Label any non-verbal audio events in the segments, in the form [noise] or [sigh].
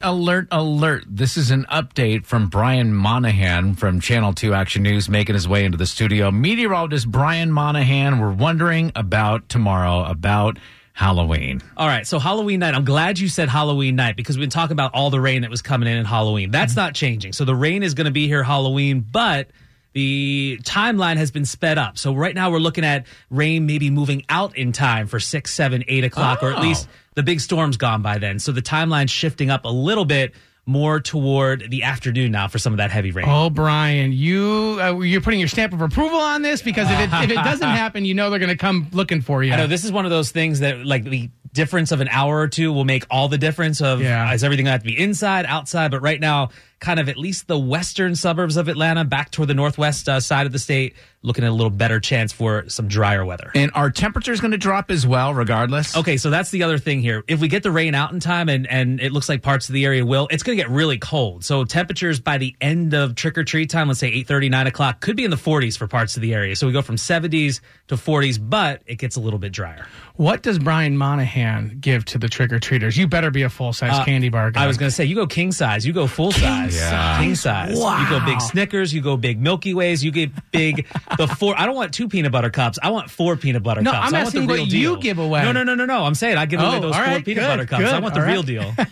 Alert, alert. This is an update from Brian Monahan from Channel 2 Action News making his way into the studio. Meteorologist Brian Monahan, we're wondering about tomorrow, about Halloween. All right, so Halloween night. I'm glad you said Halloween night because we've been talking about all the rain that was coming in in Halloween. That's mm-hmm. not changing. So the rain is going to be here Halloween, but the timeline has been sped up. So right now we're looking at rain maybe moving out in time for six, seven, eight o'clock, or at Oh. least the big storm's gone by then. So the timeline's shifting up a little bit more toward the afternoon now for some of that heavy rain. Oh, Brian, you uh, you're putting your stamp of approval on this because if it, if it doesn't [laughs] happen, you know they're going to come looking for you. I know this is one of those things that like the difference of an hour or two will make all the difference of Yeah. is everything gonna have to be inside, outside, but right now, kind of at least the western suburbs of Atlanta, back toward the northwest uh, side of the state, looking at a little better chance for some drier weather. And our temperatures going to drop as well, regardless. Okay, so that's the other thing here. If we get the rain out in time and, and it looks like parts of the area will, it's going to get really cold. So temperatures by the end of trick or treat time, let's say 8.30, 9 o'clock, could be in the 40s for parts of the area. So we go from 70s to 40s, but it gets a little bit drier. what does Brian Monahan give to the trick or treaters? You better be a full size candy bar guy. Uh, I was going to say, you go king size, you go full size, size. king size. You go big Snickers, you go big Milky Ways, you get big [laughs] the four. I don't want two peanut butter cups. I want four peanut butter No, cups. I'm I want asking the real you deal. give away. No, no, no, no, no. I'm saying I give away Oh, those four right, peanut good, butter cups. good, I want the all real deal. [laughs]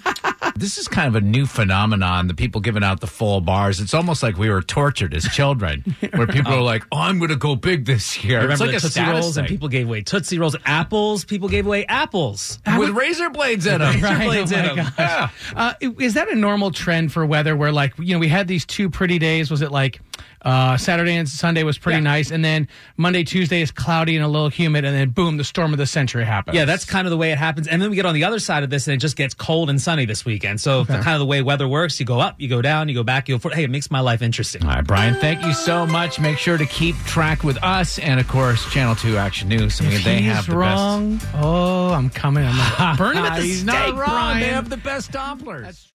This is kind of a new phenomenon, the people giving out the full bars. It's almost like we were tortured as children, [laughs] where people are like, oh, I'm going to go big this year. Remember it's like the a Tootsie status Rolls and thing. people gave away Tootsie Rolls. Apples, people gave away apples. with razor blades in them. [laughs] Right, blades oh in my 'em. gosh. Uh, is that a normal trend for weather where, like, you know, we had these two pretty days? Was it like uh, Saturday and Sunday was pretty Yeah. nice, and then Monday, Tuesday is cloudy and a little humid, and then boom, the storm of the century happens? Yeah, that's kind of the way it happens. And then we get on the other side of this and it just gets cold and sunny this weekend. So the kind of the way weather works, you go up, you go down, you go back, you go forward. Hey, it makes my life interesting. All right, Brian, thank you so much. Make sure to keep track with us and, of course, Channel 2 Action News. I mean, If they have the wrong, oh, I'm coming. I'm gonna [laughs] burn him at best. the stake. Brian. They have the best Dopplers.